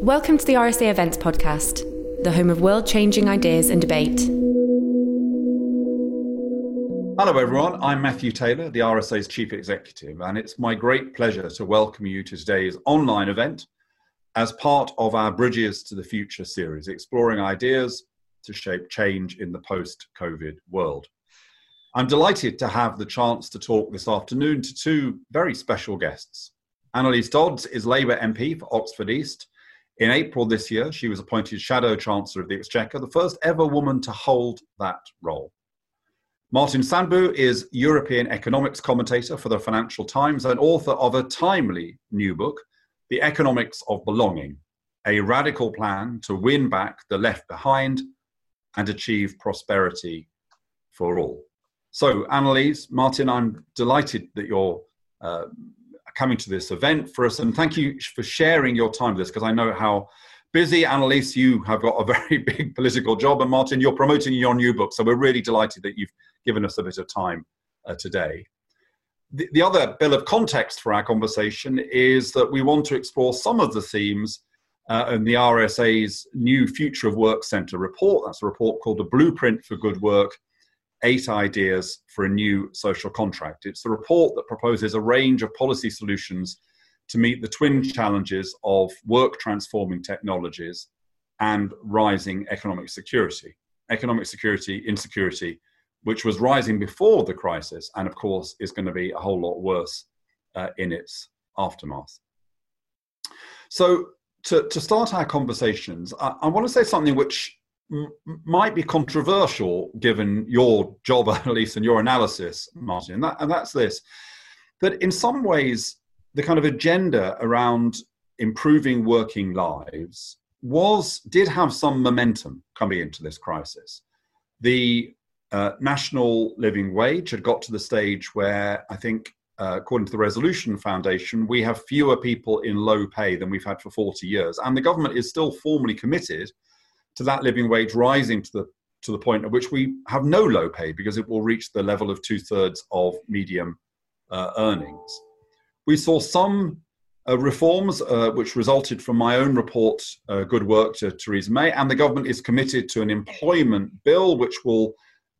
Welcome to the RSA Events Podcast, the home of world changing ideas and debate. Hello, everyone. I'm Matthew Taylor, the RSA's Chief Executive, and it's my great pleasure to welcome you to today's online event as part of our Bridges to the Future series, exploring ideas to shape change in the post COVID world. I'm delighted to have the chance to talk this afternoon to two very special guests. Anneliese Dodds is Labour MP for Oxford East. In April this year, she was appointed Shadow Chancellor of the Exchequer, the first ever woman to hold that role. Martin Sandbu is European economics commentator for the Financial Times and author of a timely new book, The Economics of Belonging A Radical Plan to Win Back the Left Behind and Achieve Prosperity for All. So, Anneliese, Martin, I'm delighted that you're uh, coming to this event for us, and thank you for sharing your time with us because I know how busy. Anneliese, you have got a very big political job, and Martin, you're promoting your new book, so we're really delighted that you've given us a bit of time uh, today. The, the other bill of context for our conversation is that we want to explore some of the themes uh, in the RSA's new Future of Work Centre report. That's a report called A Blueprint for Good Work eight ideas for a new social contract. It's the report that proposes a range of policy solutions to meet the twin challenges of work transforming technologies and rising economic security. Economic security, insecurity, which was rising before the crisis, and of course is going to be a whole lot worse uh, in its aftermath. So, to, to start our conversations, I, I want to say something which might be controversial given your job, at least, and your analysis, Martin. And, that, and that's this that in some ways, the kind of agenda around improving working lives was did have some momentum coming into this crisis. The uh, national living wage had got to the stage where I think, uh, according to the Resolution Foundation, we have fewer people in low pay than we've had for 40 years. And the government is still formally committed to that living wage rising to the to the point at which we have no low pay because it will reach the level of two thirds of medium uh, earnings. We saw some uh, reforms uh, which resulted from my own report, uh, Good Work to Theresa May, and the government is committed to an employment bill which will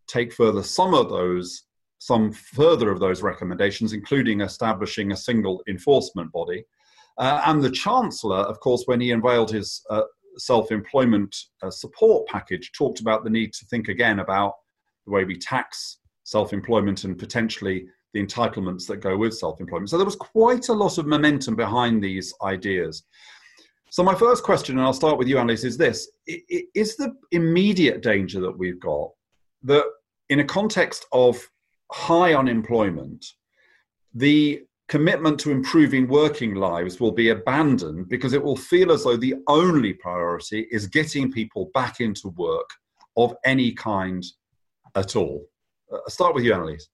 take further some of those, some further of those recommendations, including establishing a single enforcement body. Uh, and the Chancellor, of course, when he unveiled his uh, self employment uh, support package talked about the need to think again about the way we tax self employment and potentially the entitlements that go with self employment. So there was quite a lot of momentum behind these ideas. So, my first question, and I'll start with you, Anneliese, is this Is the immediate danger that we've got that in a context of high unemployment, the commitment to improving working lives will be abandoned because it will feel as though the only priority is getting people back into work of any kind at all. Uh, start with you, Anneliese.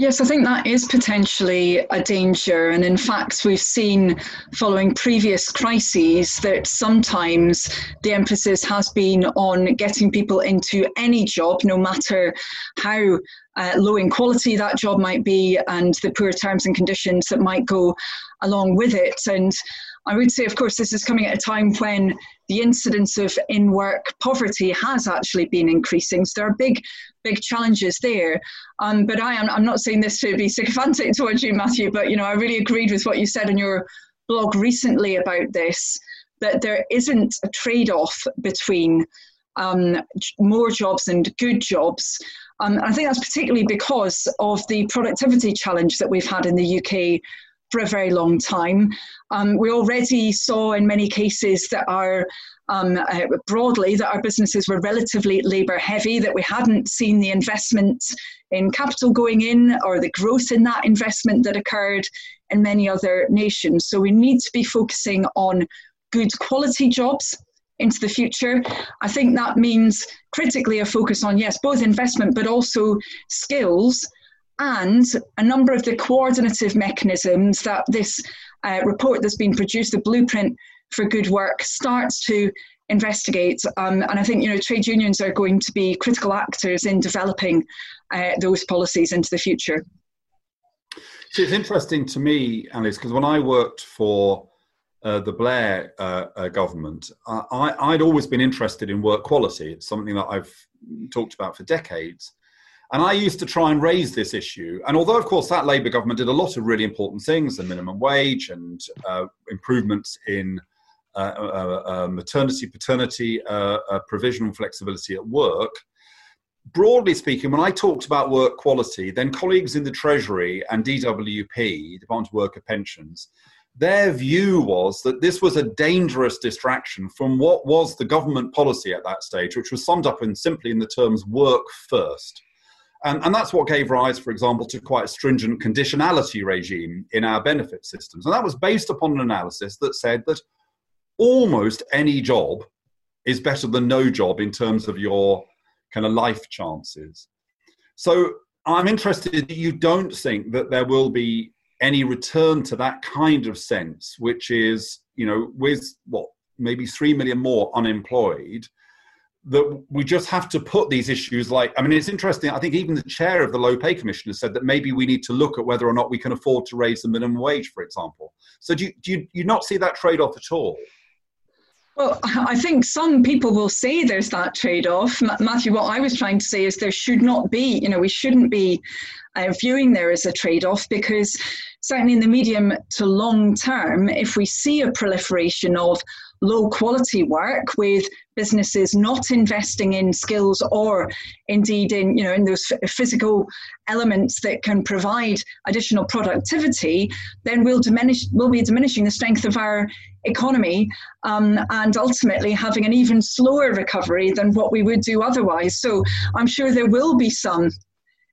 Yes, I think that is potentially a danger. And in fact, we've seen following previous crises that sometimes the emphasis has been on getting people into any job, no matter how uh, low in quality that job might be and the poor terms and conditions that might go along with it. And I would say, of course, this is coming at a time when the incidence of in work poverty has actually been increasing. So there are big, big challenges there. Um, but I am I'm not saying this to be sycophantic towards you, Matthew, but you know, I really agreed with what you said in your blog recently about this, that there isn't a trade-off between um, more jobs and good jobs. Um, and I think that's particularly because of the productivity challenge that we've had in the UK for a very long time. Um, we already saw in many cases that our um, uh, broadly that our businesses were relatively labour heavy, that we hadn't seen the investment in capital going in or the growth in that investment that occurred in many other nations. So we need to be focusing on good quality jobs into the future. I think that means critically a focus on, yes, both investment but also skills and a number of the coordinative mechanisms that this uh, report that's been produced, the blueprint for good work, starts to investigate. Um, and I think you know trade unions are going to be critical actors in developing uh, those policies into the future. So it's interesting to me, Alice, because when I worked for uh, the Blair uh, uh, government, I, I'd always been interested in work quality. It's something that I've talked about for decades. And I used to try and raise this issue. And although, of course, that Labour government did a lot of really important things the minimum wage and uh, improvements in uh, uh, uh maternity, paternity, uh, uh, provisional flexibility at work, broadly speaking, when I talked about work quality, then colleagues in the Treasury and DWP, Department of Worker Pensions, their view was that this was a dangerous distraction from what was the government policy at that stage, which was summed up in simply in the terms work first. And, and that's what gave rise, for example, to quite a stringent conditionality regime in our benefit systems. And that was based upon an analysis that said that almost any job is better than no job in terms of your kind of life chances. So I'm interested that you don't think that there will be any return to that kind of sense, which is, you know, with what, maybe 3 million more unemployed, that we just have to put these issues like, I mean, it's interesting. I think even the chair of the Low Pay Commission has said that maybe we need to look at whether or not we can afford to raise the minimum wage, for example. So do you, do you, you not see that trade off at all? Well, I think some people will say there's that trade off. Matthew, what I was trying to say is there should not be, you know, we shouldn't be uh, viewing there as a trade off because certainly in the medium to long term, if we see a proliferation of low quality work with businesses not investing in skills or indeed in you know in those physical elements that can provide additional productivity then we'll diminish we'll be diminishing the strength of our economy um, and ultimately having an even slower recovery than what we would do otherwise. So i'm sure there will be some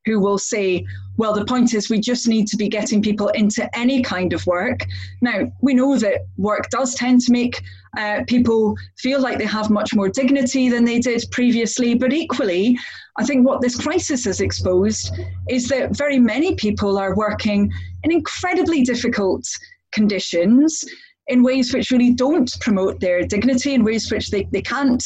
who will say, well, the point is we just need to be getting people into any kind of work. Now, we know that work does tend to make uh, people feel like they have much more dignity than they did previously, but equally, I think what this crisis has exposed is that very many people are working in incredibly difficult conditions in ways which really don't promote their dignity, in ways which they, they can't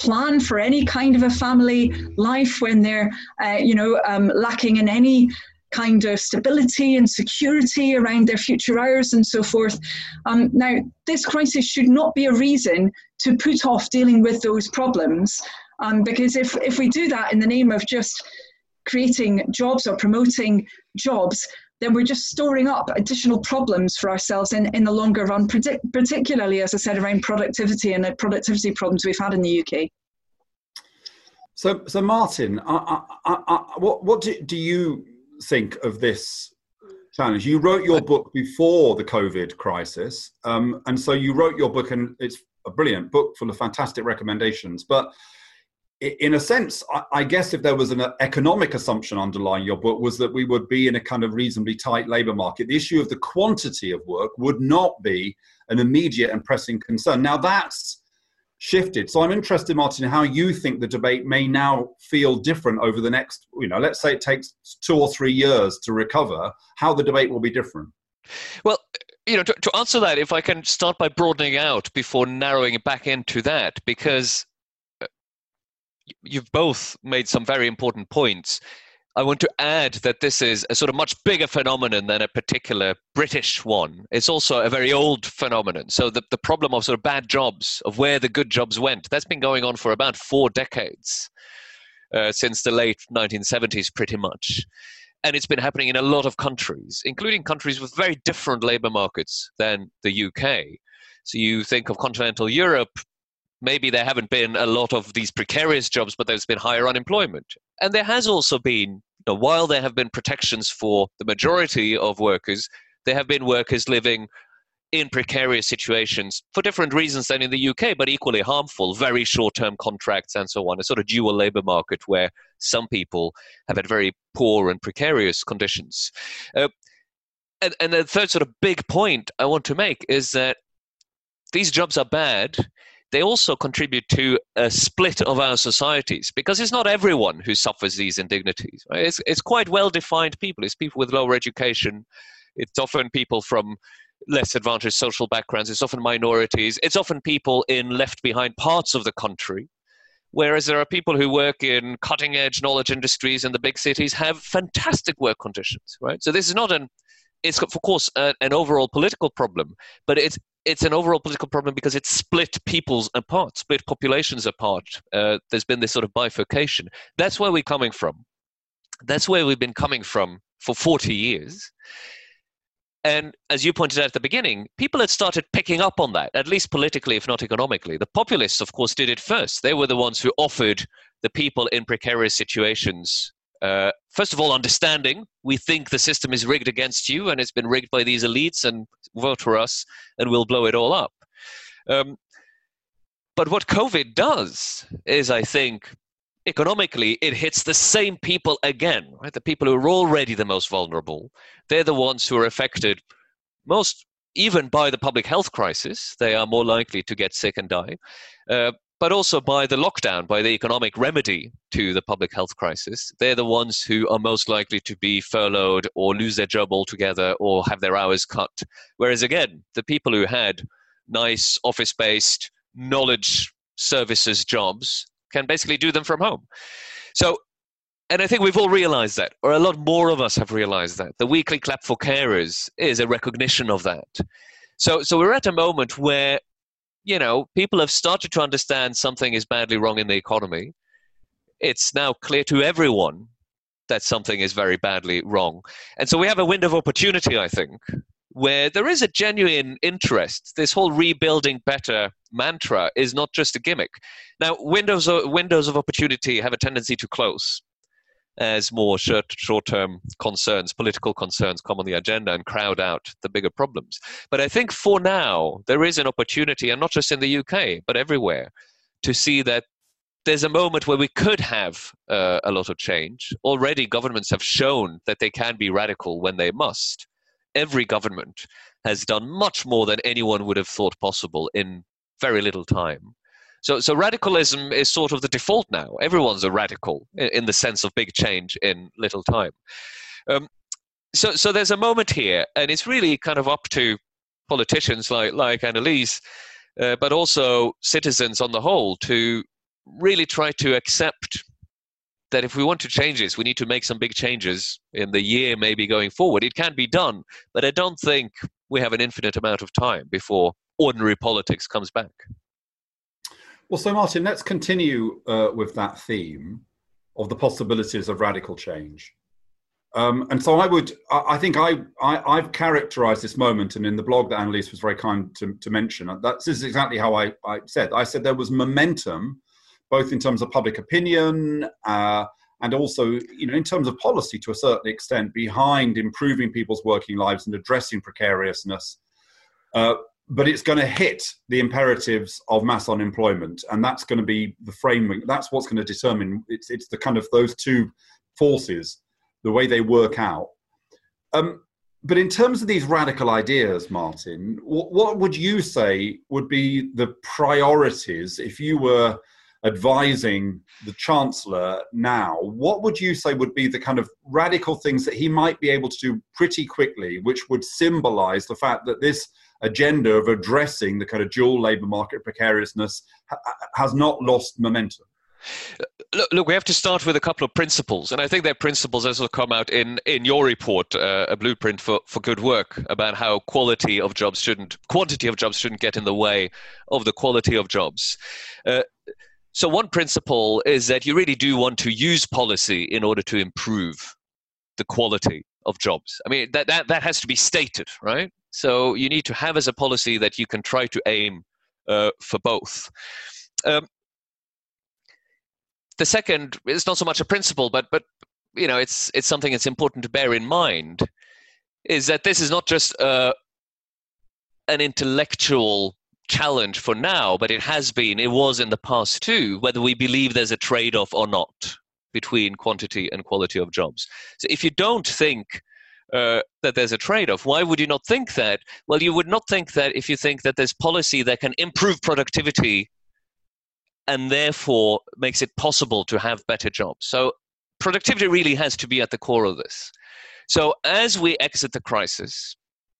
plan for any kind of a family life when they're, uh, you know, um, lacking in any kind of stability and security around their future hours and so forth. Um, now, this crisis should not be a reason to put off dealing with those problems, um, because if, if we do that in the name of just creating jobs or promoting jobs, then we're just storing up additional problems for ourselves in, in the longer run, particularly, as I said, around productivity and the productivity problems we've had in the UK. So, so Martin, I, I, I, what, what do, do you think of this challenge? You wrote your book before the COVID crisis, um, and so you wrote your book, and it's a brilliant book full of fantastic recommendations. But in a sense, I guess if there was an uh, economic assumption underlying your book was that we would be in a kind of reasonably tight labour market. The issue of the quantity of work would not be an immediate and pressing concern. Now that's shifted. So I'm interested, Martin, how you think the debate may now feel different over the next, you know, let's say it takes two or three years to recover, how the debate will be different. Well, you know, to, to answer that, if I can start by broadening out before narrowing it back into that, because you've both made some very important points. I want to add that this is a sort of much bigger phenomenon than a particular British one. It's also a very old phenomenon. So the, the problem of sort of bad jobs, of where the good jobs went, that's been going on for about four decades, uh, since the late 1970s, pretty much. And it's been happening in a lot of countries, including countries with very different labor markets than the UK. So you think of continental Europe, maybe there haven't been a lot of these precarious jobs, but there's been higher unemployment. And there has also been, you know, while there have been protections for the majority of workers, there have been workers living in precarious situations for different reasons than in the UK, but equally harmful, very short term contracts and so on, a sort of dual labor market where some people have had very poor and precarious conditions. Uh, and, and the third sort of big point I want to make is that these jobs are bad they also contribute to a split of our societies because it's not everyone who suffers these indignities. Right? It's, it's quite well defined people. It's people with lower education. It's often people from less advantaged social backgrounds. It's often minorities. It's often people in left behind parts of the country. Whereas there are people who work in cutting edge knowledge industries in the big cities have fantastic work conditions, right? So this is not an it's of course an overall political problem, but it's it's an overall political problem because it split peoples apart, split populations apart. Uh, there's been this sort of bifurcation. That's where we're coming from. That's where we've been coming from for 40 years. And as you pointed out at the beginning, people had started picking up on that, at least politically, if not economically. The populists, of course, did it first. They were the ones who offered the people in precarious situations uh, first of all, understanding we think the system is rigged against you and it's been rigged by these elites, and vote for us and we'll blow it all up. Um, but what COVID does is, I think, economically, it hits the same people again, right? The people who are already the most vulnerable. They're the ones who are affected most even by the public health crisis. They are more likely to get sick and die. Uh, but also by the lockdown, by the economic remedy to the public health crisis. They're the ones who are most likely to be furloughed or lose their job altogether or have their hours cut. Whereas again, the people who had nice office based knowledge services jobs can basically do them from home. So, and I think we've all realized that, or a lot more of us have realized that. The weekly clap for carers is a recognition of that. So, so we're at a moment where you know, people have started to understand something is badly wrong in the economy. It's now clear to everyone that something is very badly wrong. And so we have a window of opportunity, I think, where there is a genuine interest. This whole rebuilding better mantra is not just a gimmick. Now, windows windows of opportunity have a tendency to close as more short, short-term concerns, political concerns come on the agenda and crowd out the bigger problems. But I think for now, there is an opportunity, and not just in the UK, but everywhere, to see that there's a moment where we could have uh, a lot of change. Already, governments have shown that they can be radical when they must. Every government has done much more than anyone would have thought possible in very little time. So, so radicalism is sort of the default now. Everyone's a radical in, in the sense of big change in little time. Um, so, so there's a moment here, and it's really kind of up to politicians like like Anneliese, uh, but also citizens on the whole to really try to accept that if we want to change this, we need to make some big changes in the year, maybe going forward. It can be done, but I don't think we have an infinite amount of time before ordinary politics comes back. Well, so Martin, let's continue uh, with that theme of the possibilities of radical change. Um, and so I would, I, think I, I, have characterized this moment, and in the blog that Anneliese was very kind to, to mention, uh, that this is exactly how I, I said. I said there was momentum, both in terms of public opinion uh, and also, you know, in terms of policy to a certain extent, behind improving people's working lives and addressing precariousness. Uh, but it's going to hit the imperatives of mass unemployment, and that's going to be the framework. That's what's going to determine. It's it's the kind of those two forces, the way they work out. Um, but in terms of these radical ideas, Martin, what, what would you say would be the priorities if you were advising the chancellor now? What would you say would be the kind of radical things that he might be able to do pretty quickly, which would symbolize the fact that this agenda of addressing the kind of dual labour market precariousness ha- has not lost momentum? Look, look, we have to start with a couple of principles, and I think they're principles as will come out in, in your report, uh, a blueprint for, for good work about how quality of jobs shouldn't, quantity of jobs shouldn't get in the way of the quality of jobs. Uh, so one principle is that you really do want to use policy in order to improve the quality of jobs. I mean, that, that, that has to be stated, right? So you need to have as a policy that you can try to aim uh, for both. Um, the second is not so much a principle, but but you know it's it's something that's important to bear in mind. Is that this is not just uh, an intellectual challenge for now, but it has been, it was in the past too, whether we believe there's a trade off or not between quantity and quality of jobs. So if you don't think uh, that there's a trade off. Why would you not think that? Well, you would not think that if you think that there's policy that can improve productivity and therefore makes it possible to have better jobs. So, productivity really has to be at the core of this. So, as we exit the crisis,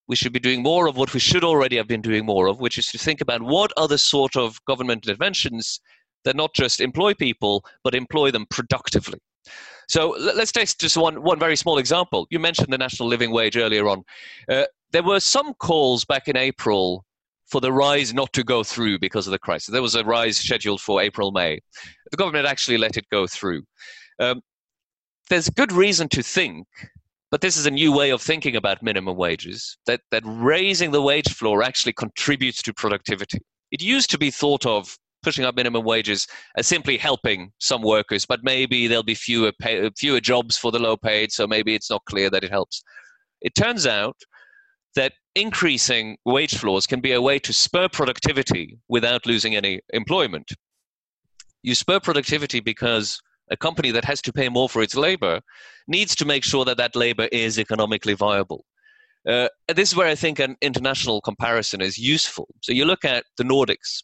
we should be doing more of what we should already have been doing more of, which is to think about what other sort of government interventions that not just employ people, but employ them productively. So let's take just one, one very small example. You mentioned the national living wage earlier on. Uh, there were some calls back in April for the rise not to go through because of the crisis. There was a rise scheduled for April, May. The government actually let it go through. Um, there's good reason to think, but this is a new way of thinking about minimum wages, that, that raising the wage floor actually contributes to productivity. It used to be thought of pushing up minimum wages as simply helping some workers, but maybe there'll be fewer pay, fewer jobs for the low paid, so maybe it's not clear that it helps. It turns out that increasing wage floors can be a way to spur productivity without losing any employment. You spur productivity because a company that has to pay more for its labor needs to make sure that that labor is economically viable. Uh, this is where I think an international comparison is useful. So you look at the Nordics,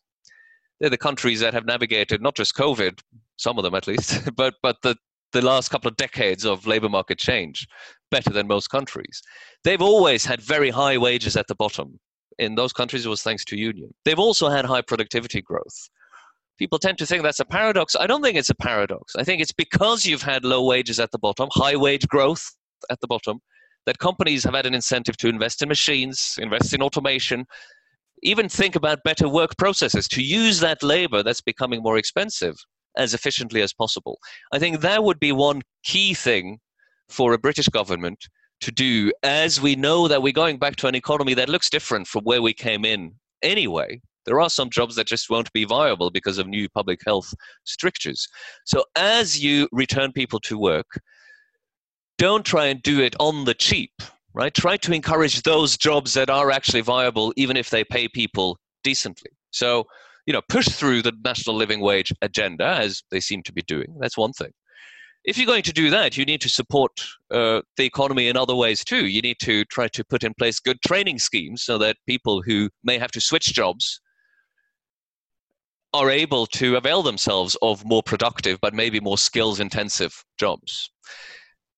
they're the countries that have navigated not just COVID, some of them at least, but but the the last couple of decades of labor market change better than most countries. They've always had very high wages at the bottom. In those countries, it was thanks to union. They've also had high productivity growth. People tend to think that's a paradox. I don't think it's a paradox. I think it's because you've had low wages at the bottom, high wage growth at the bottom, that companies have had an incentive to invest in machines, invest in automation, even think about better work processes to use that labor that's becoming more expensive as efficiently as possible. I think that would be one key thing for a British government to do, as we know that we're going back to an economy that looks different from where we came in anyway. There are some jobs that just won't be viable because of new public health strictures. So, as you return people to work, don't try and do it on the cheap, right? Try to encourage those jobs that are actually viable, even if they pay people decently. So, you know, push through the national living wage agenda as they seem to be doing. That's one thing. If you're going to do that, you need to support uh, the economy in other ways too. You need to try to put in place good training schemes so that people who may have to switch jobs are able to avail themselves of more productive but maybe more skills intensive jobs.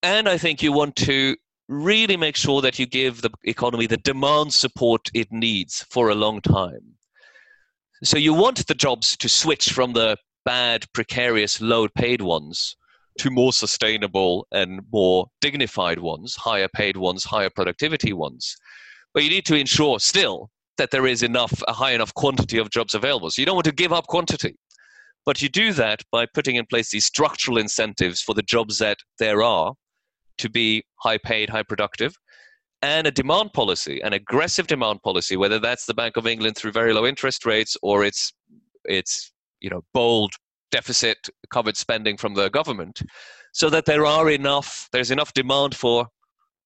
And I think you want to really make sure that you give the economy the demand support it needs for a long time. So you want the jobs to switch from the bad, precarious, low paid ones to more sustainable and more dignified ones, higher paid ones, higher productivity ones. But you need to ensure still that there is enough, a high enough quantity of jobs available. So you don't want to give up quantity. But you do that by putting in place these structural incentives for the jobs that there are to be high paid, high productive, and a demand policy, an aggressive demand policy, whether that's the Bank of England through very low interest rates or it's it's you know bold deficit covered spending from the government, so that there are enough there's enough demand for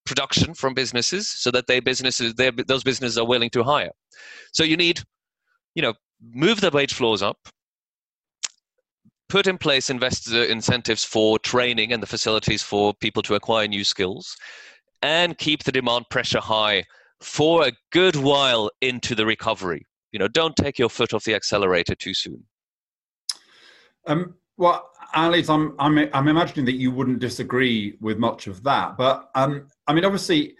production from businesses, so that they businesses those businesses are willing to hire. So you need you know move the wage floors up, put in place investor incentives for training and the facilities for people to acquire new skills and keep the demand pressure high for a good while into the recovery. You know, don't take your foot off the accelerator too soon. Um, well, Alice, I'm, I'm, I'm imagining that you wouldn't disagree with much of that. But um, I mean, obviously,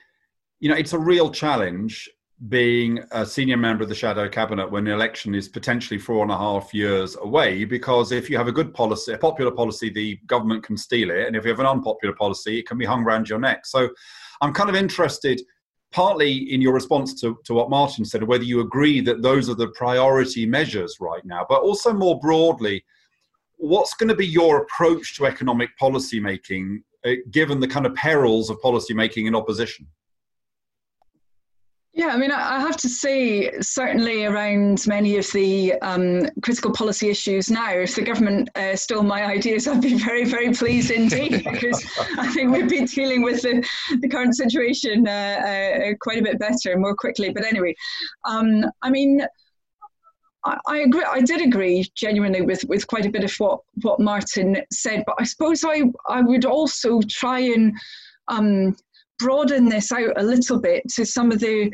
you know, it's a real challenge being a senior member of the shadow cabinet when the election is potentially four and a half years away because if you have a good policy a popular policy the government can steal it and if you have an unpopular policy it can be hung around your neck so I'm kind of interested, partly in your response to, to what Martin said, whether you agree that those are the priority measures right now, but also more broadly, what's going to be your approach to economic policy making, uh, given the kind of perils of policy making in opposition? Yeah, I mean, I have to say, certainly around many of the um, critical policy issues now, if the government uh, stole my ideas, I'd be very, very pleased indeed, because I think we'd be dealing with the, the current situation uh, uh, quite a bit better and more quickly. But anyway, um, I mean, I, I, agree. I did agree genuinely with, with quite a bit of what, what Martin said, but I suppose I, I would also try and um, broaden this out a little bit to some of the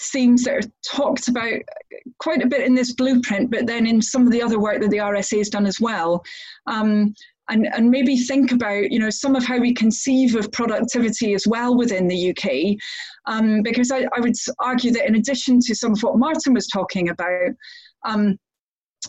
themes that are talked about quite a bit in this blueprint, but then in some of the other work that the RSA has done as well. Um, and, and maybe think about you know some of how we conceive of productivity as well within the UK, um, because I, I, would argue that in addition to some of what Martin was talking about, um,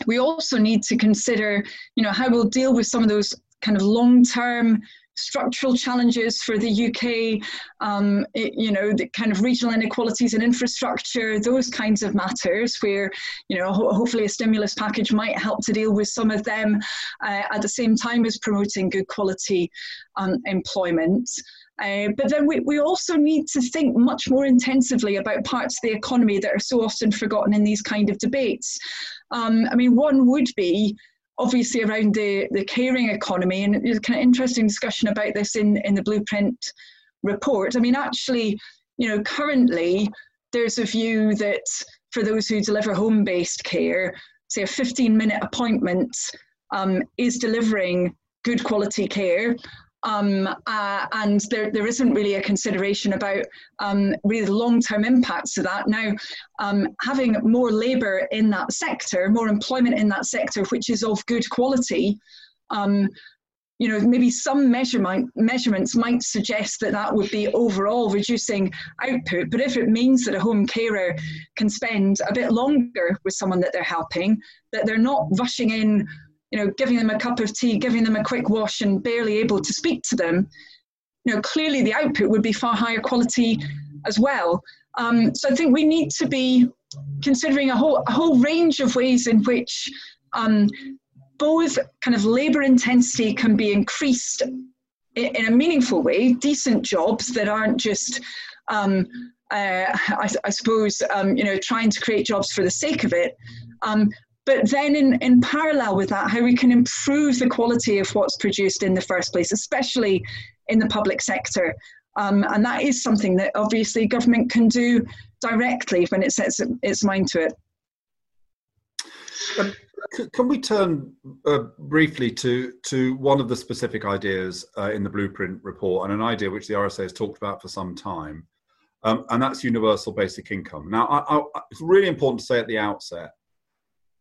we also need to consider you know how we'll deal with some of those kind of long-term structural challenges for the UK, um, it, you know, the kind of regional inequalities in infrastructure, those kinds of matters where, you know, ho- hopefully a stimulus package might help to deal with some of them uh, at the same time as promoting good quality um, employment. Uh, but then we, we also need to think much more intensively about parts of the economy that are so often forgotten in these kind of debates. Um, I mean, one would be obviously around the, the caring economy, and there's kind of interesting discussion about this in, in the blueprint report. I mean, actually, you know, currently there's a view that for those who deliver home based care, say a 15 minute appointment um, is delivering good quality care um, uh, and there, there isn't really a consideration about um, really long-term impacts of that. Now, um, having more labour in that sector, more employment in that sector, which is of good quality, um, you know, maybe some measurement, measurements might suggest that that would be overall reducing output. But if it means that a home carer can spend a bit longer with someone that they're helping, that they're not rushing in you know, giving them a cup of tea, giving them a quick wash, and barely able to speak to them, you know, clearly the output would be far higher quality as well. Um, so I think we need to be considering a whole a whole range of ways in which um, both kind of labour intensity can be increased in, in, a meaningful way, decent jobs that aren't just um, uh, I, I, suppose um, you know trying to create jobs for the sake of it, um, but then in, in parallel with that, how we can improve the quality of what's produced in the first place, especially in the public sector. Um, and that is something that obviously government can do directly when it sets its mind to it. Um, can we turn uh, briefly to, to one of the specific ideas uh, in the blueprint report and an idea which the RSA has talked about for some time, um, and that's universal basic income. Now, I, I, it's really important to say at the outset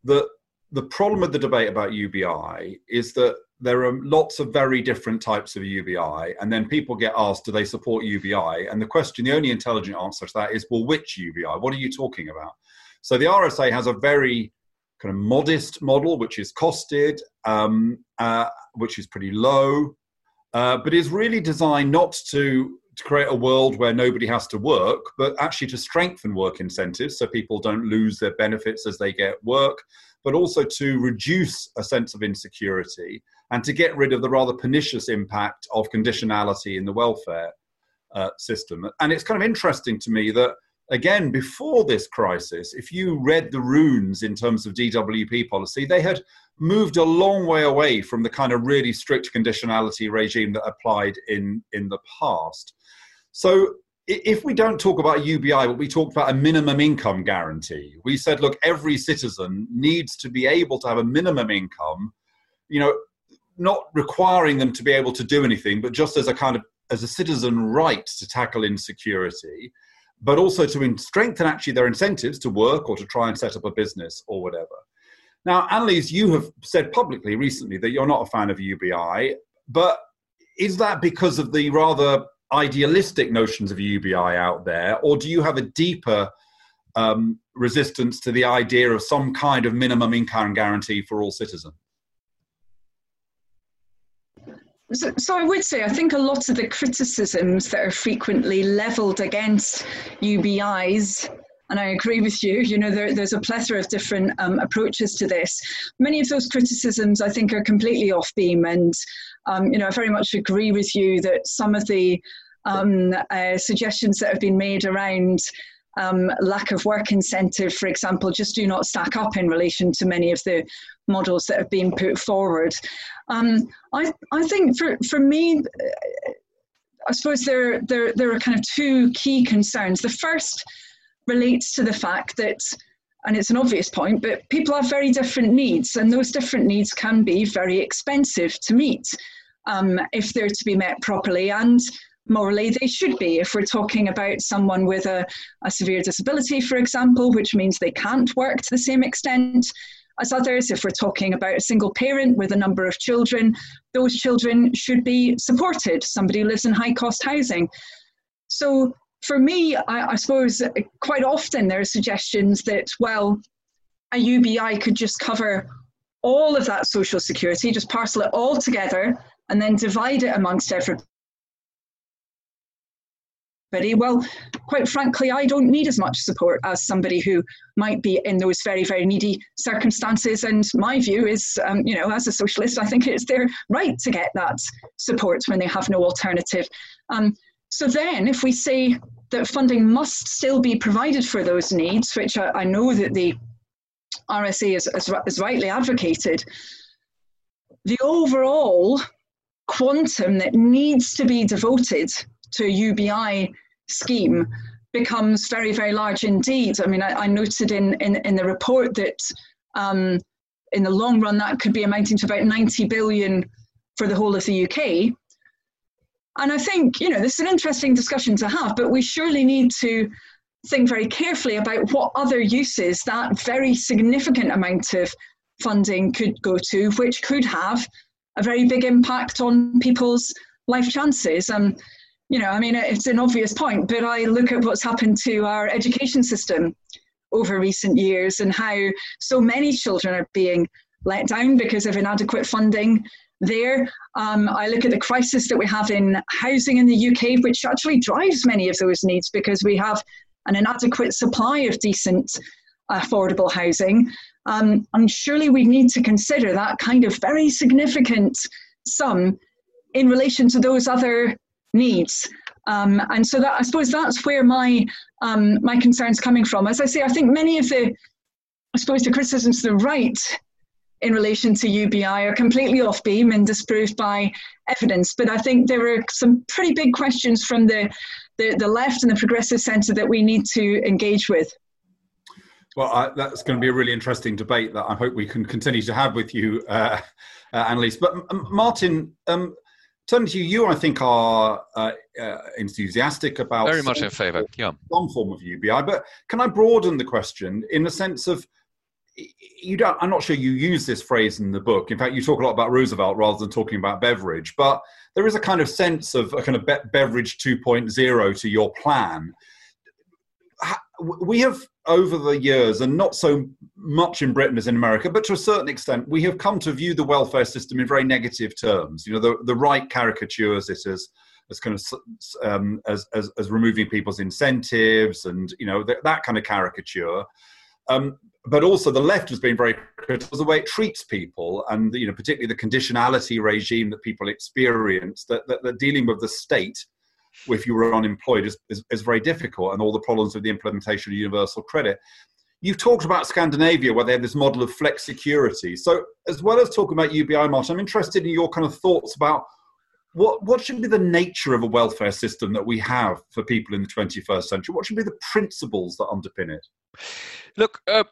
the the problem with the debate about UBI is that there are lots of very different types of UBI, and then people get asked, do they support UBI? And the question, the only intelligent answer to that is, well, which UBI? What are you talking about? So the RSA has a very kind of modest model, which is costed, um, uh, which is pretty low, uh, but is really designed not to to create a world where nobody has to work, but actually to strengthen work incentives so people don't lose their benefits as they get work, but also to reduce a sense of insecurity and to get rid of the rather pernicious impact of conditionality in the welfare uh, system. And it's kind of interesting to me that, again, before this crisis, if you read the runes in terms of DWP policy, they had moved a long way away from the kind of really strict conditionality regime that applied in, in the past. So if we don't talk about UBI, but we talked about a minimum income guarantee, we said, look, every citizen needs to be able to have a minimum income, you know, not requiring them to be able to do anything, but just as a kind of as a citizen right to tackle insecurity, but also to strengthen actually their incentives to work or to try and set up a business or whatever. Now, Anneliese, you have said publicly recently that you're not a fan of UBI, but is that because of the rather idealistic notions of UBI out there, or do you have a deeper um, resistance to the idea of some kind of minimum income guarantee for all citizens? So, so, I would say I think a lot of the criticisms that are frequently levelled against UBIs, and I agree with you, you know, there, there's a plethora of different um, approaches to this. Many of those criticisms I think are completely off beam, and um, you know, I very much agree with you that some of the um, uh, suggestions that have been made around um, lack of work incentive, for example, just do not stack up in relation to many of the models that have been put forward. Um, I, I think for, for me, I suppose there, there, there are kind of two key concerns. The first relates to the fact that, and it's an obvious point, but people have very different needs, and those different needs can be very expensive to meet um, if they're to be met properly. And morally they should be. If we're talking about someone with a, a severe disability, for example, which means they can't work to the same extent as others, if we're talking about a single parent with a number of children, those children should be supported. Somebody lives in high cost housing. So for me, I, I suppose quite often there are suggestions that, well, a UBI could just cover all of that social security, just parcel it all together and then divide it amongst everybody well, quite frankly, I don't need as much support as somebody who might be in those very, very needy circumstances. And my view is, um, you know, as a socialist, I think it's their right to get that support when they have no alternative. Um, so then, if we say that funding must still be provided for those needs, which I, I know that the RSA is, is, is rightly advocated, the overall quantum that needs to be devoted to a UBI scheme becomes very, very large indeed. I mean, I, I noted in, in, in, the report that um, in the long run, that could be amounting to about 90 billion for the whole of the UK. And I think, you know, this is an interesting discussion to have, but we surely need to think very carefully about what other uses that very significant amount of funding could go to, which could have a very big impact on people's life chances. And, you know, I mean, it's an obvious point, but I look at what's happened to our education system over recent years and how so many children are being let down because of inadequate funding there. Um, I look at the crisis that we have in housing in the UK, which actually drives many of those needs because we have an inadequate supply of decent, affordable housing. Um, and surely we need to consider that kind of very significant sum in relation to those other needs. Um, and so that I suppose that's where my um, my concerns coming from. As I say, I think many of the I suppose the criticisms to the right in relation to UBI are completely off beam and disproved by evidence. But I think there are some pretty big questions from the the, the left and the progressive centre that we need to engage with. Well, I, that's going to be a really interesting debate that I hope we can continue to have with you, uh, uh, Anneliese. But um, Martin, um, turning to you, you I think are uh, uh, enthusiastic about very much in favour. Yeah, some form of UBI. But can I broaden the question in the sense of you don't? I'm not sure you use this phrase in the book. In fact, you talk a lot about Roosevelt rather than talking about Beveridge But there is a kind of sense of a kind of be- Beveridge 2.0 to your plan we have over the years, and not so much in Britain as in America, but to a certain extent, we have come to view the welfare system in very negative terms. You know, the, the right caricatures it as as kind of um, as, as, as removing people's incentives and you know th- that kind of caricature. Um, but also the left has been very critical of the way it treats people and you know particularly the conditionality regime that people experience that, that, that dealing with the state if you were unemployed is, is, is very difficult and all the problems with the implementation of universal credit. You've talked about Scandinavia, where they have this model of flexicurity. So, as well as talking about UBI, Martin, I'm interested in your kind of thoughts about what, what should be the nature of a welfare system that we have for people in the 21st century? What should be the principles that underpin it? Look, uh,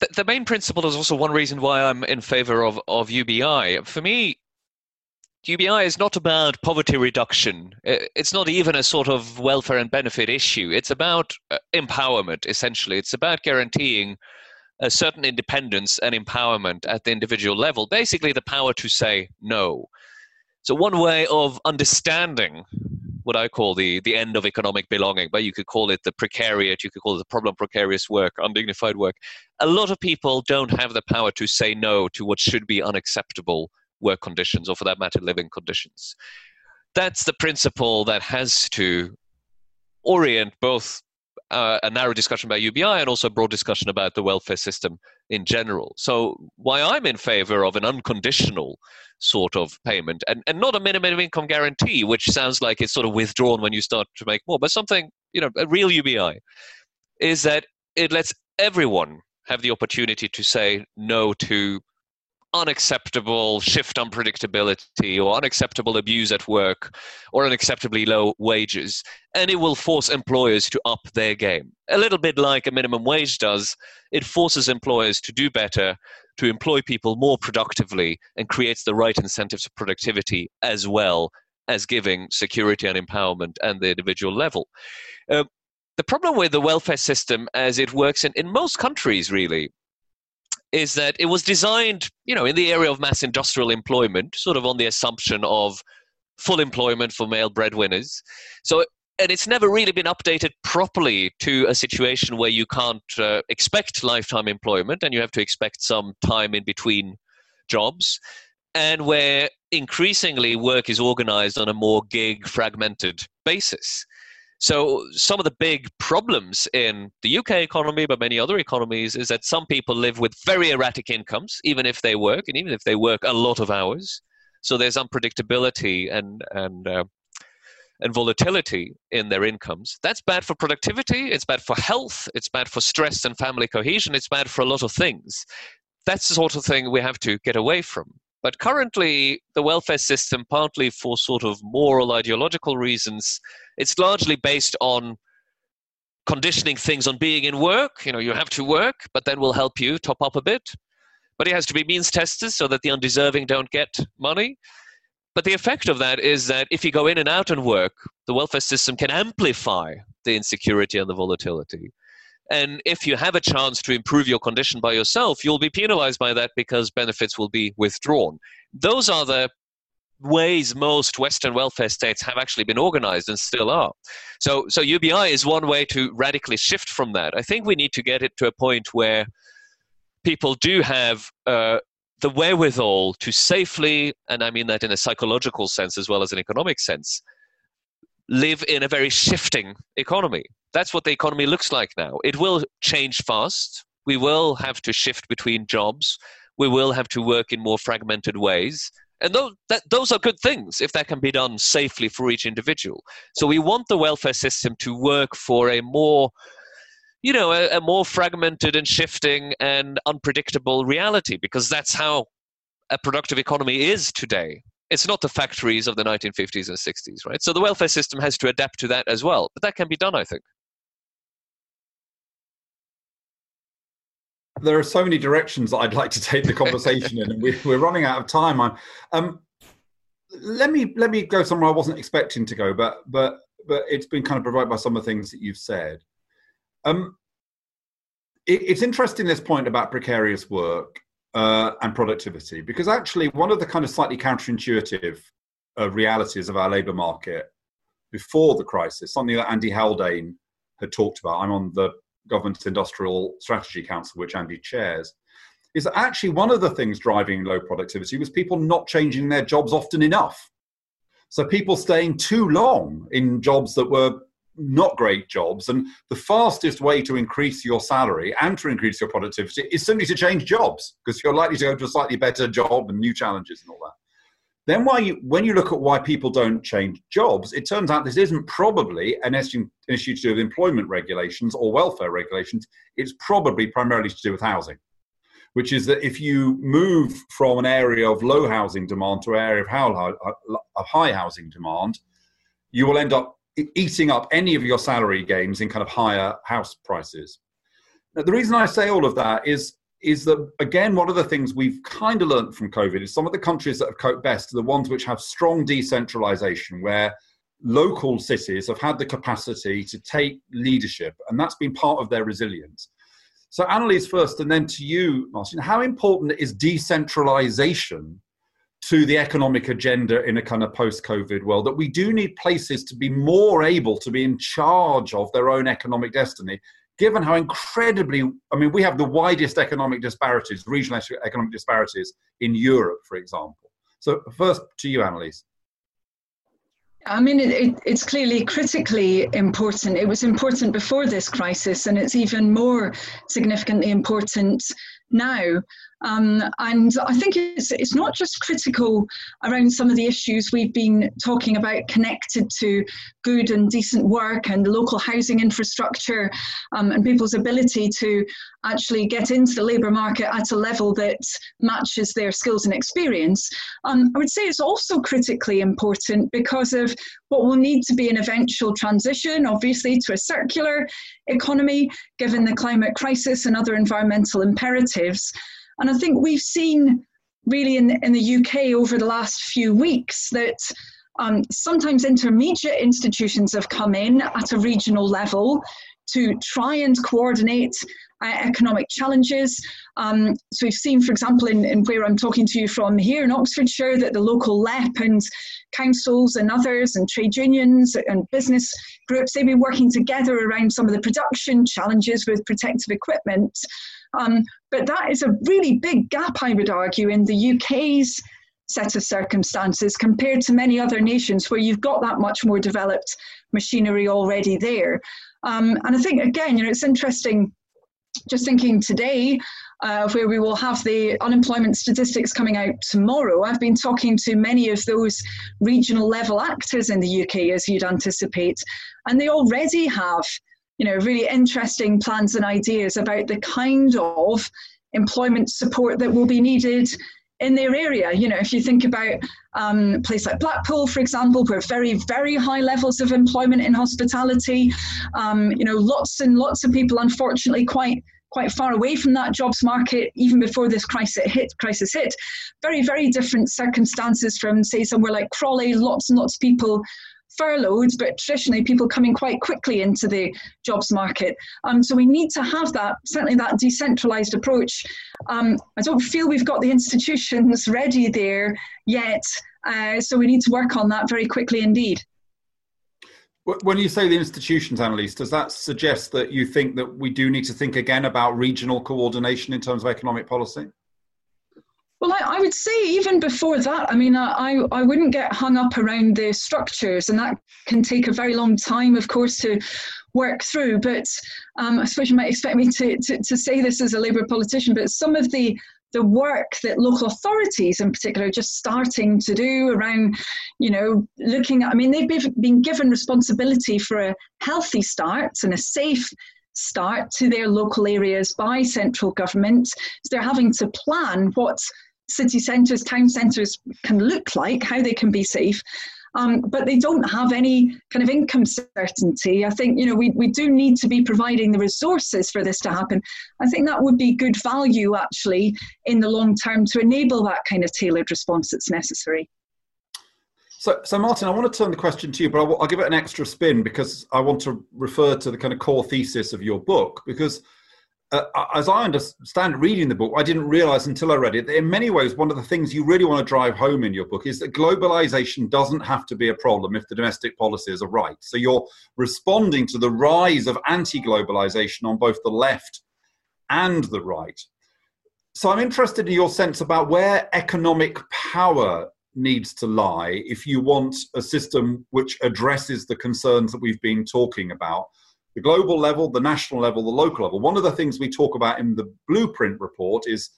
the, the main principle is also one reason why I'm in favor of, of UBI. For me, UBI is not about poverty reduction. It's not even a sort of welfare and benefit issue. It's about uh, empowerment, essentially. It's about guaranteeing a certain independence and empowerment at the individual level, basically, the power to say no. So, one way of understanding what I call the, the end of economic belonging, but you could call it the precariat, you could call it the problem precarious work, undignified work. A lot of people don't have the power to say no to what should be unacceptable work conditions, or for that matter, living conditions. That's the principle that has to orient both uh, a narrow discussion about UBI and also a broad discussion about the welfare system in general. So, why I'm in favor of an unconditional sort of payment and, and not a minimum income guarantee, which sounds like it's sort of withdrawn when you start to make more, but something, you know, a real UBI, is that it lets everyone have the opportunity to say no to unacceptable shift unpredictability or unacceptable abuse at work or unacceptably low wages and it will force employers to up their game. A little bit like a minimum wage does it forces employers to do better to employ people more productively and creates the right incentives for productivity as well as giving security and empowerment at the individual level. Uh, the problem with the welfare system as it works in, in most countries really is that it was designed, you know, in the area of mass industrial employment, sort of on the assumption of full employment for male breadwinners. So, and it's never really been updated properly to a situation where you can't uh, expect lifetime employment and you have to expect some time in between jobs. and where increasingly work is organized on a more gig fragmented basis. So, some of the big problems in the UK economy, but many other economies, is that some people live with very erratic incomes, even if they work, and even if they work a lot of hours. So, there's unpredictability and, and, uh, and volatility in their incomes. That's bad for productivity, it's bad for health, it's bad for stress and family cohesion, it's bad for a lot of things. That's the sort of thing we have to get away from. But currently, the welfare system, partly for sort of moral, ideological reasons, it's largely based on conditioning things on being in work. You know, you have to work, but then we'll help you top up a bit. But it has to be means tested so that the undeserving don't get money. But the effect of that is that if you go in and out and work, the welfare system can amplify the insecurity and the volatility. And if you have a chance to improve your condition by yourself, you'll be penalized by that because benefits will be withdrawn. Those are the ways most Western welfare states have actually been organized and still are. So, so UBI is one way to radically shift from that. I think we need to get it to a point where people do have uh, the wherewithal to safely, and I mean that in a psychological sense as well as an economic sense, live in a very shifting economy. That's what the economy looks like now. It will change fast. We will have to shift between jobs. We will have to work in more fragmented ways. And those, that, those are good things if that can be done safely for each individual. So we want the welfare system to work for a more, you know, a, a more fragmented and shifting and unpredictable reality because that's how a productive economy is today it's not the factories of the 1950s and 60s, right? So the welfare system has to adapt to that as well. But that can be done, I think. There are so many directions that I'd like to take the conversation in, and we, are running out of time. Um, let me let me go somewhere I wasn't expecting to go, but but but it's been kind of provided by some of the things that you've said. Um, it, it's interesting this point about precarious work uh, and productivity. Because actually, one of the kind of slightly counterintuitive uh, realities of our labour market before the crisis, something that Andy Haldane had talked about, I'm on the Government Industrial Strategy Council, which Andy chairs, is that actually one of the things driving low productivity was people not changing their jobs often enough. So people staying too long in jobs that were not great jobs. And the fastest way to increase your salary and to increase your productivity is simply to change jobs because you're likely to go to a slightly better job and new challenges and all that. Then, why you, when you look at why people don't change jobs, it turns out this isn't probably an issue, issue to do with employment regulations or welfare regulations. It's probably primarily to do with housing, which is that if you move from an area of low housing demand to an area of high housing demand, you will end up eating up any of your salary gains in kind of higher house prices. Now, the reason I say all of that is is that again one of the things we've kind of learned from COVID is some of the countries that have coped best are the ones which have strong decentralization, where local cities have had the capacity to take leadership, and that's been part of their resilience. So, Anneliese, first, and then to you, Martin, how important is decentralization to the economic agenda in a kind of post COVID world, that we do need places to be more able to be in charge of their own economic destiny, given how incredibly, I mean, we have the widest economic disparities, regional economic disparities in Europe, for example. So, first to you, Anneliese. I mean, it, it, it's clearly critically important. It was important before this crisis, and it's even more significantly important now. Um, and I think it's, it's not just critical around some of the issues we've been talking about connected to good and decent work and local housing infrastructure um, and people's ability to actually get into the labour market at a level that matches their skills and experience. Um, I would say it's also critically important because of what will need to be an eventual transition, obviously, to a circular economy, given the climate crisis and other environmental imperatives. And I think we've seen really in, in the UK over the last few weeks that um, sometimes intermediate institutions have come in at a regional level to try and coordinate uh, economic challenges. Um, so we've seen, for example, in, in, where I'm talking to you from here in Oxfordshire, that the local LEP and councils and others and trade unions and business groups, they've been working together around some of the production challenges with protective equipment. Um, but that is a really big gap, I would argue, in the UK's set of circumstances compared to many other nations where you've got that much more developed machinery already there. Um, and I think, again, you know, it's interesting just thinking today, uh, where we will have the unemployment statistics coming out tomorrow, I've been talking to many of those regional level actors in the UK, as you'd anticipate, and they already have, you know, really interesting plans and ideas about the kind of employment support that will be needed in their area. You know, if you think about um, a place like Blackpool, for example, where very, very high levels of employment in hospitality, um, you know, lots and lots of people, unfortunately, quite quite far away from that jobs market even before this crisis hit. Crisis hit. Very, very different circumstances from, say, somewhere like Crawley. Lots and lots of people furloughed, but traditionally people coming quite quickly into the jobs market. Um, so we need to have that, certainly that decentralized approach. Um, I don't feel we've got the institutions ready there yet, uh, so we need to work on that very quickly indeed. When you say the institutions, Anneliese, does that suggest that you think that we do need to think again about regional coordination in terms of economic policy? Well, I, I, would say even before that, I mean, I, I wouldn't get hung up around the structures, and that can take a very long time, of course, to work through. But um, I suppose you might expect me to, to, to say this as a Labour politician, but some of the the work that local authorities in particular are just starting to do around, you know, looking at, I mean, they've been given responsibility for a healthy start and a safe start to their local areas by central government. So they're having to plan what city centres, town centres can look like, how they can be safe. Um, but they don't have any kind of income certainty. I think you know we, we do need to be providing the resources for this to happen. I think that would be good value actually in the long term to enable that kind of tailored response that's necessary. So, so Martin, I want to turn the question to you, but I'll, I'll give it an extra spin because I want to refer to the kind of core thesis of your book because uh, as I understand reading the book, I didn't realize until I read it that in many ways, one of the things you really want to drive home in your book is that globalization doesn't have to be a problem if the domestic policies are right. So you're responding to the rise of anti globalization on both the left and the right. So I'm interested in your sense about where economic power needs to lie if you want a system which addresses the concerns that we've been talking about the global level, the national level, the local level. One of the things we talk about in the blueprint report is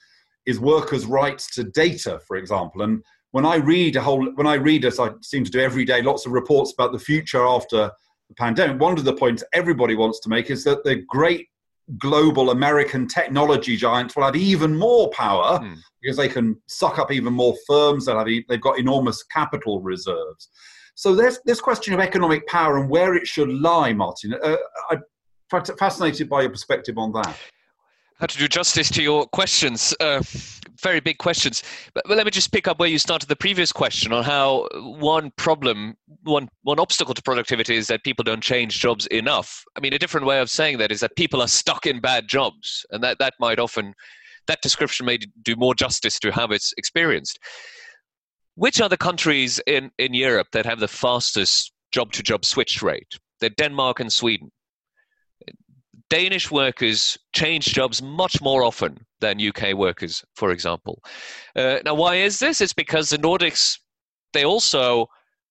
is workers' rights to data, for example. And when I read a whole, when I read, as I seem to do every day, lots of reports about the future after the pandemic. One of the points everybody wants to make is that the great global American technology giants will have even more power mm. because they can suck up even more firms. They'll have, they've got enormous capital reserves. So there's this question of economic power and where it should lie, Martin. Uh, I'm fascinated by your perspective on that. How to do justice to your questions? Uh, very big questions. But, but, let me just pick up where you started the previous question on how one problem, one one obstacle to productivity is that people don't change jobs enough. I mean, a different way of saying that is that people are stuck in bad jobs, and that that might often that description may do more justice to how it's experienced. Which are the countries in, in Europe that have the fastest job to job switch rate? They're Denmark and Sweden. Danish workers change jobs much more often than UK workers, for example. Uh, now, why is this? It's because the Nordics, they also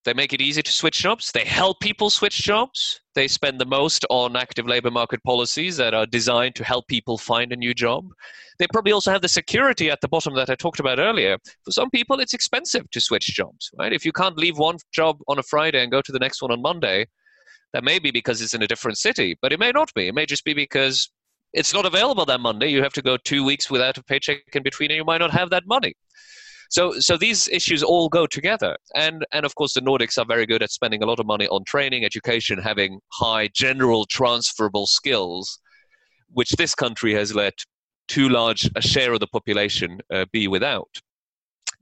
they make it easy to switch jobs. They help people switch jobs. They spend the most on active labor market policies that are designed to help people find a new job. They probably also have the security at the bottom that I talked about earlier. For some people, it's expensive to switch jobs, right? If you can't leave one job on a Friday and go to the next one on Monday, that may be because it's in a different city, but it may not be. It may just be because it's not available that Monday. You have to go two weeks without a paycheck in between, and you might not have that money. So, so these issues all go together, and and of course the Nordics are very good at spending a lot of money on training, education, having high general transferable skills, which this country has let too large a share of the population uh, be without.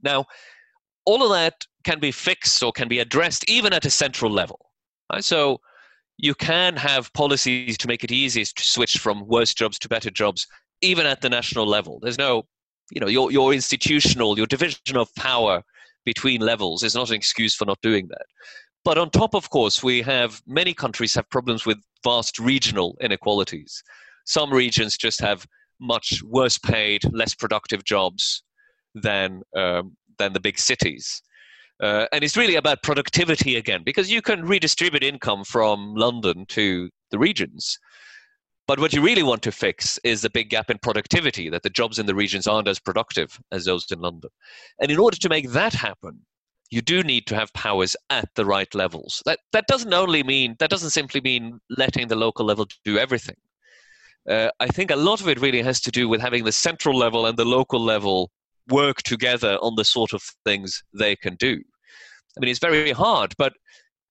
Now, all of that can be fixed or can be addressed even at a central level. Right? So you can have policies to make it easiest to switch from worse jobs to better jobs, even at the national level. There's no you know your your institutional your division of power between levels is not an excuse for not doing that but on top of course we have many countries have problems with vast regional inequalities some regions just have much worse paid less productive jobs than um, than the big cities. Uh, and it's really about productivity again, because you can redistribute income from London to the regions. But what you really want to fix is the big gap in productivity, that the jobs in the regions aren't as productive as those in London. And in order to make that happen, you do need to have powers at the right levels. That, that doesn't only mean, that doesn't simply mean letting the local level do everything. Uh, I think a lot of it really has to do with having the central level and the local level work together on the sort of things they can do. I mean, it's very hard, but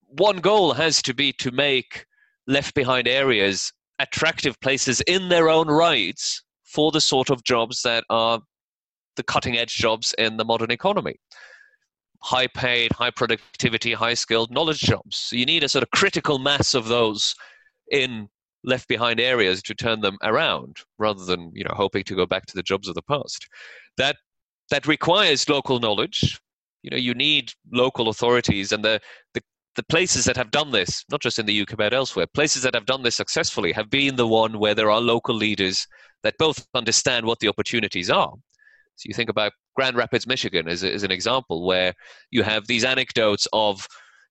one goal has to be to make left behind areas attractive places in their own rights for the sort of jobs that are the cutting edge jobs in the modern economy. High paid, high productivity, high skilled knowledge jobs. So you need a sort of critical mass of those in left behind areas to turn them around rather than you know hoping to go back to the jobs of the past that that requires local knowledge you know you need local authorities and the, the the places that have done this, not just in the UK but elsewhere, places that have done this successfully have been the one where there are local leaders that both understand what the opportunities are. So you think about Grand Rapids, Michigan, as, as an example, where you have these anecdotes of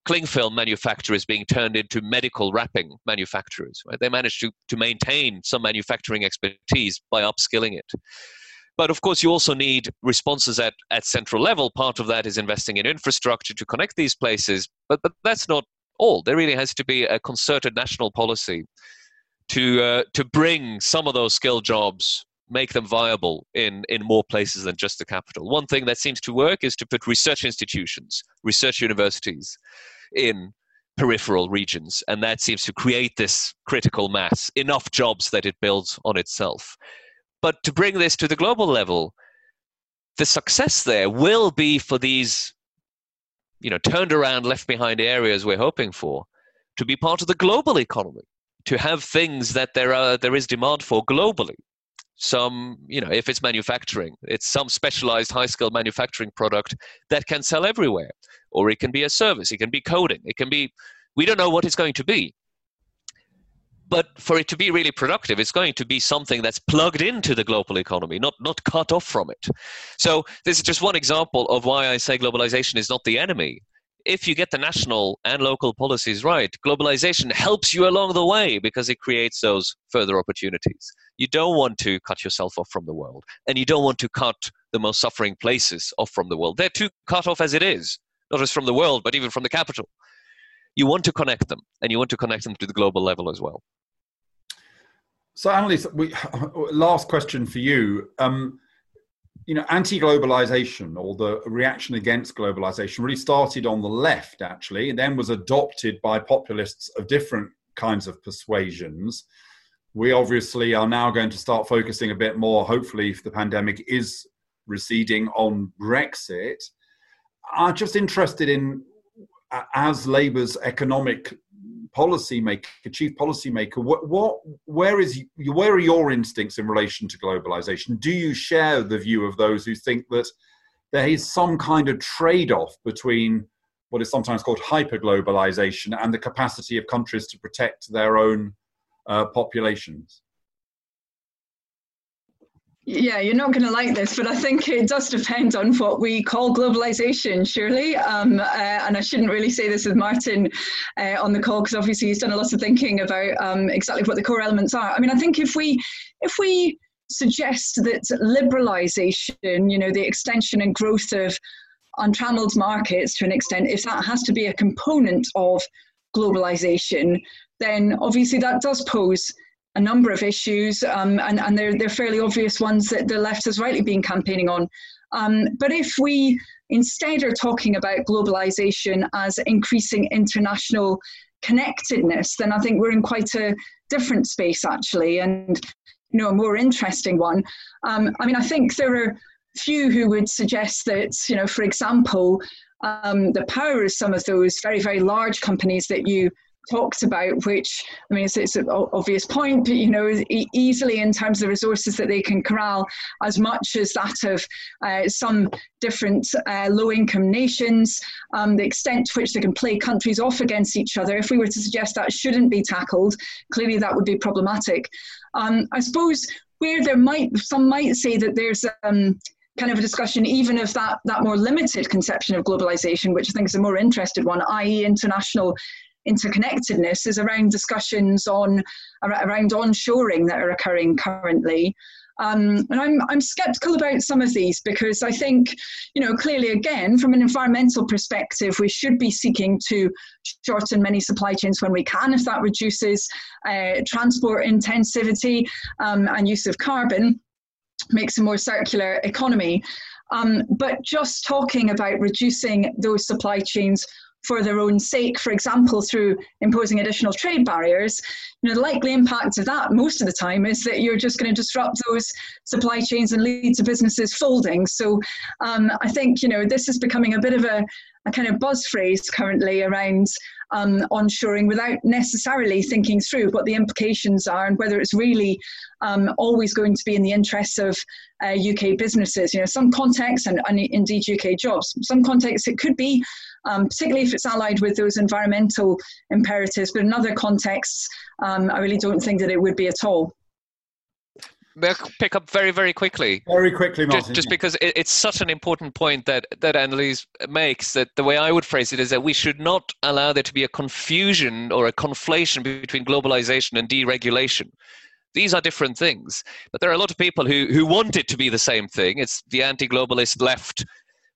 cling film manufacturers being turned into medical wrapping manufacturers. Right? They managed to, to maintain some manufacturing expertise by upskilling it. But of course, you also need responses at, at central level. Part of that is investing in infrastructure to connect these places. But, but that's not all. There really has to be a concerted national policy to, uh, to bring some of those skill jobs, make them viable in, in more places than just the capital. One thing that seems to work is to put research institutions, research universities in peripheral regions. And that seems to create this critical mass, enough jobs that it builds on itself. But to bring this to the global level, the success there will be for these, you know, turned around, left behind areas we're hoping for to be part of the global economy, to have things that there are there is demand for globally. Some, you know, if it's manufacturing, it's some specialized high skill manufacturing product that can sell everywhere. Or it can be a service, it can be coding, it can be we don't know what it's going to be but for it to be really productive, it's going to be something that's plugged into the global economy, not, not cut off from it. So, this is just one example of why I say globalization is not the enemy. If you get the national and local policies right, globalization helps you along the way because it creates those further opportunities. You don't want to cut yourself off from the world, and you don't want to cut the most suffering places off from the world. They're too cut off as it is, not just from the world, but even from the capital you want to connect them and you want to connect them to the global level as well. So, Anneliese, we, last question for you. Um, you know, anti-globalization or the reaction against globalization really started on the left, actually, and then was adopted by populists of different kinds of persuasions. We obviously are now going to start focusing a bit more, hopefully, if the pandemic is receding, on Brexit. I'm just interested in as Labour's economic policy maker, chief policy maker, what, what, where is, where are your instincts in relation to globalization? Do you share the view of those who think that there is some kind of trade-off between what is sometimes called hyperglobalization and the capacity of countries to protect their own uh, populations? Yeah, you're not going to like this, but I think it does depend on what we call globalization, surely. Um, uh, and I shouldn't really say this with Martin uh, on the call because obviously he's done a lot of thinking about um, exactly what the core elements are. I mean, I think if we if we suggest that liberalization, you know, the extension and growth of untrammeled markets to an extent, if that has to be a component of globalization, then obviously that does pose a number of issues, um, and, and they're, they're fairly obvious ones that the left has rightly been campaigning on. Um, but if we instead are talking about globalization as increasing international connectedness, then I think we're in quite a different space actually, and you know a more interesting one. Um, I mean, I think there are few who would suggest that you know, for example, um, the power of some of those very very large companies that you talked about, which I mean, it's, it's an obvious point, but you know, easily in terms of the resources that they can corral, as much as that of uh, some different uh, low-income nations, um, the extent to which they can play countries off against each other. If we were to suggest that shouldn't be tackled, clearly that would be problematic. Um, I suppose where there might some might say that there's um, kind of a discussion even of that that more limited conception of globalization, which I think is a more interested one, i.e., international interconnectedness, is around discussions on around onshoring that are occurring currently. Um, and I'm, I'm skeptical about some of these because I think, you know, clearly again, from an environmental perspective, we should be seeking to shorten many supply chains when we can if that reduces uh, transport intensivity um, and use of carbon makes a more circular economy. Um, but just talking about reducing those supply chains for their own sake, for example, through imposing additional trade barriers, you know, the likely impact of that most of the time is that you're just going to disrupt those supply chains and lead to businesses folding. So um, I think, you know, this is becoming a bit of a, a kind of buzz phrase currently around um, onshoring without necessarily thinking through what the implications are and whether it's really um, always going to be in the interests of uh, UK businesses. You know, some contexts and, and indeed UK jobs. Some contexts it could be um, particularly if it's allied with those environmental imperatives. But in other contexts, um, I really don't think that it would be at all. May I pick up very, very quickly? Very quickly, Martin. Just, just because it, it's such an important point that, that Anneliese makes, that the way I would phrase it is that we should not allow there to be a confusion or a conflation between globalization and deregulation. These are different things. But there are a lot of people who, who want it to be the same thing. It's the anti globalist left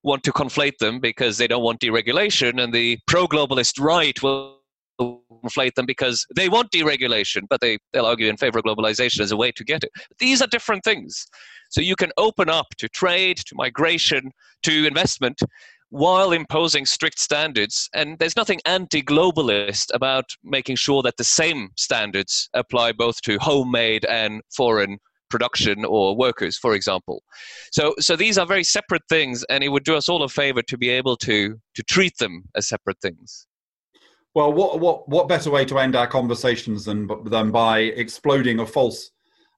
want to conflate them because they don't want deregulation, and the pro globalist right will conflate them because they want deregulation, but they, they'll argue in favor of globalization as a way to get it. These are different things. So you can open up to trade, to migration, to investment while imposing strict standards. And there's nothing anti globalist about making sure that the same standards apply both to homemade and foreign production or workers, for example. So, so these are very separate things, and it would do us all a favor to be able to to treat them as separate things. Well, what what what better way to end our conversations than than by exploding a false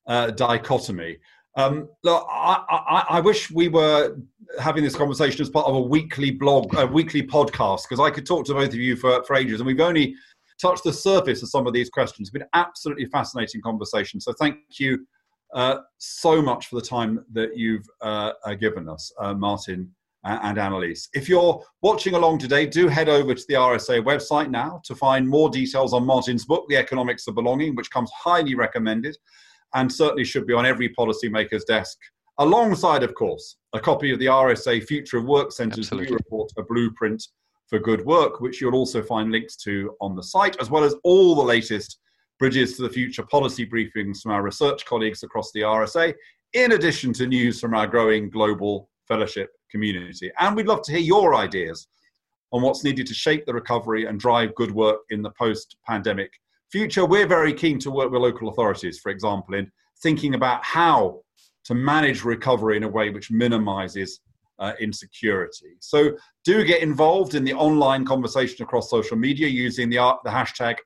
uh, dichotomy? Um, look, I, I, I, wish we were having this conversation as part of a weekly blog, a weekly podcast, because I could talk to both of you for, for ages, and we've only touched the surface of some of these questions. It's been absolutely fascinating conversation. So thank you uh, so much for the time that you've uh, uh given us, uh, Martin and Anneliese. If you're watching along today, do head over to the RSA website now to find more details on Martin's book, The Economics of Belonging, which comes highly recommended and certainly should be on every policymaker's desk. Alongside, of course, a copy of the RSA Future of Work Centre's new report, A Blueprint for Good Work, which you'll also find links to on the site, as well as all the latest Bridges to the Future policy briefings from our research colleagues across the RSA, in addition to news from our growing global fellowship community. And we'd love to hear your ideas on what's needed to shape the recovery and drive good work in the post pandemic future. We're very keen to work with local authorities, for example, in thinking about how to manage recovery in a way which minimizes uh, insecurity. So do get involved in the online conversation across social media using the, the hashtag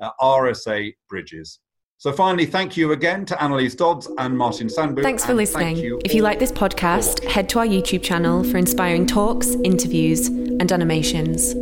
uh, RSA Bridges. So finally, thank you again to Anneliese Dodds and Martin Sandbu. Thanks for listening. You if you like this podcast, head to our YouTube channel for inspiring talks, interviews, and animations.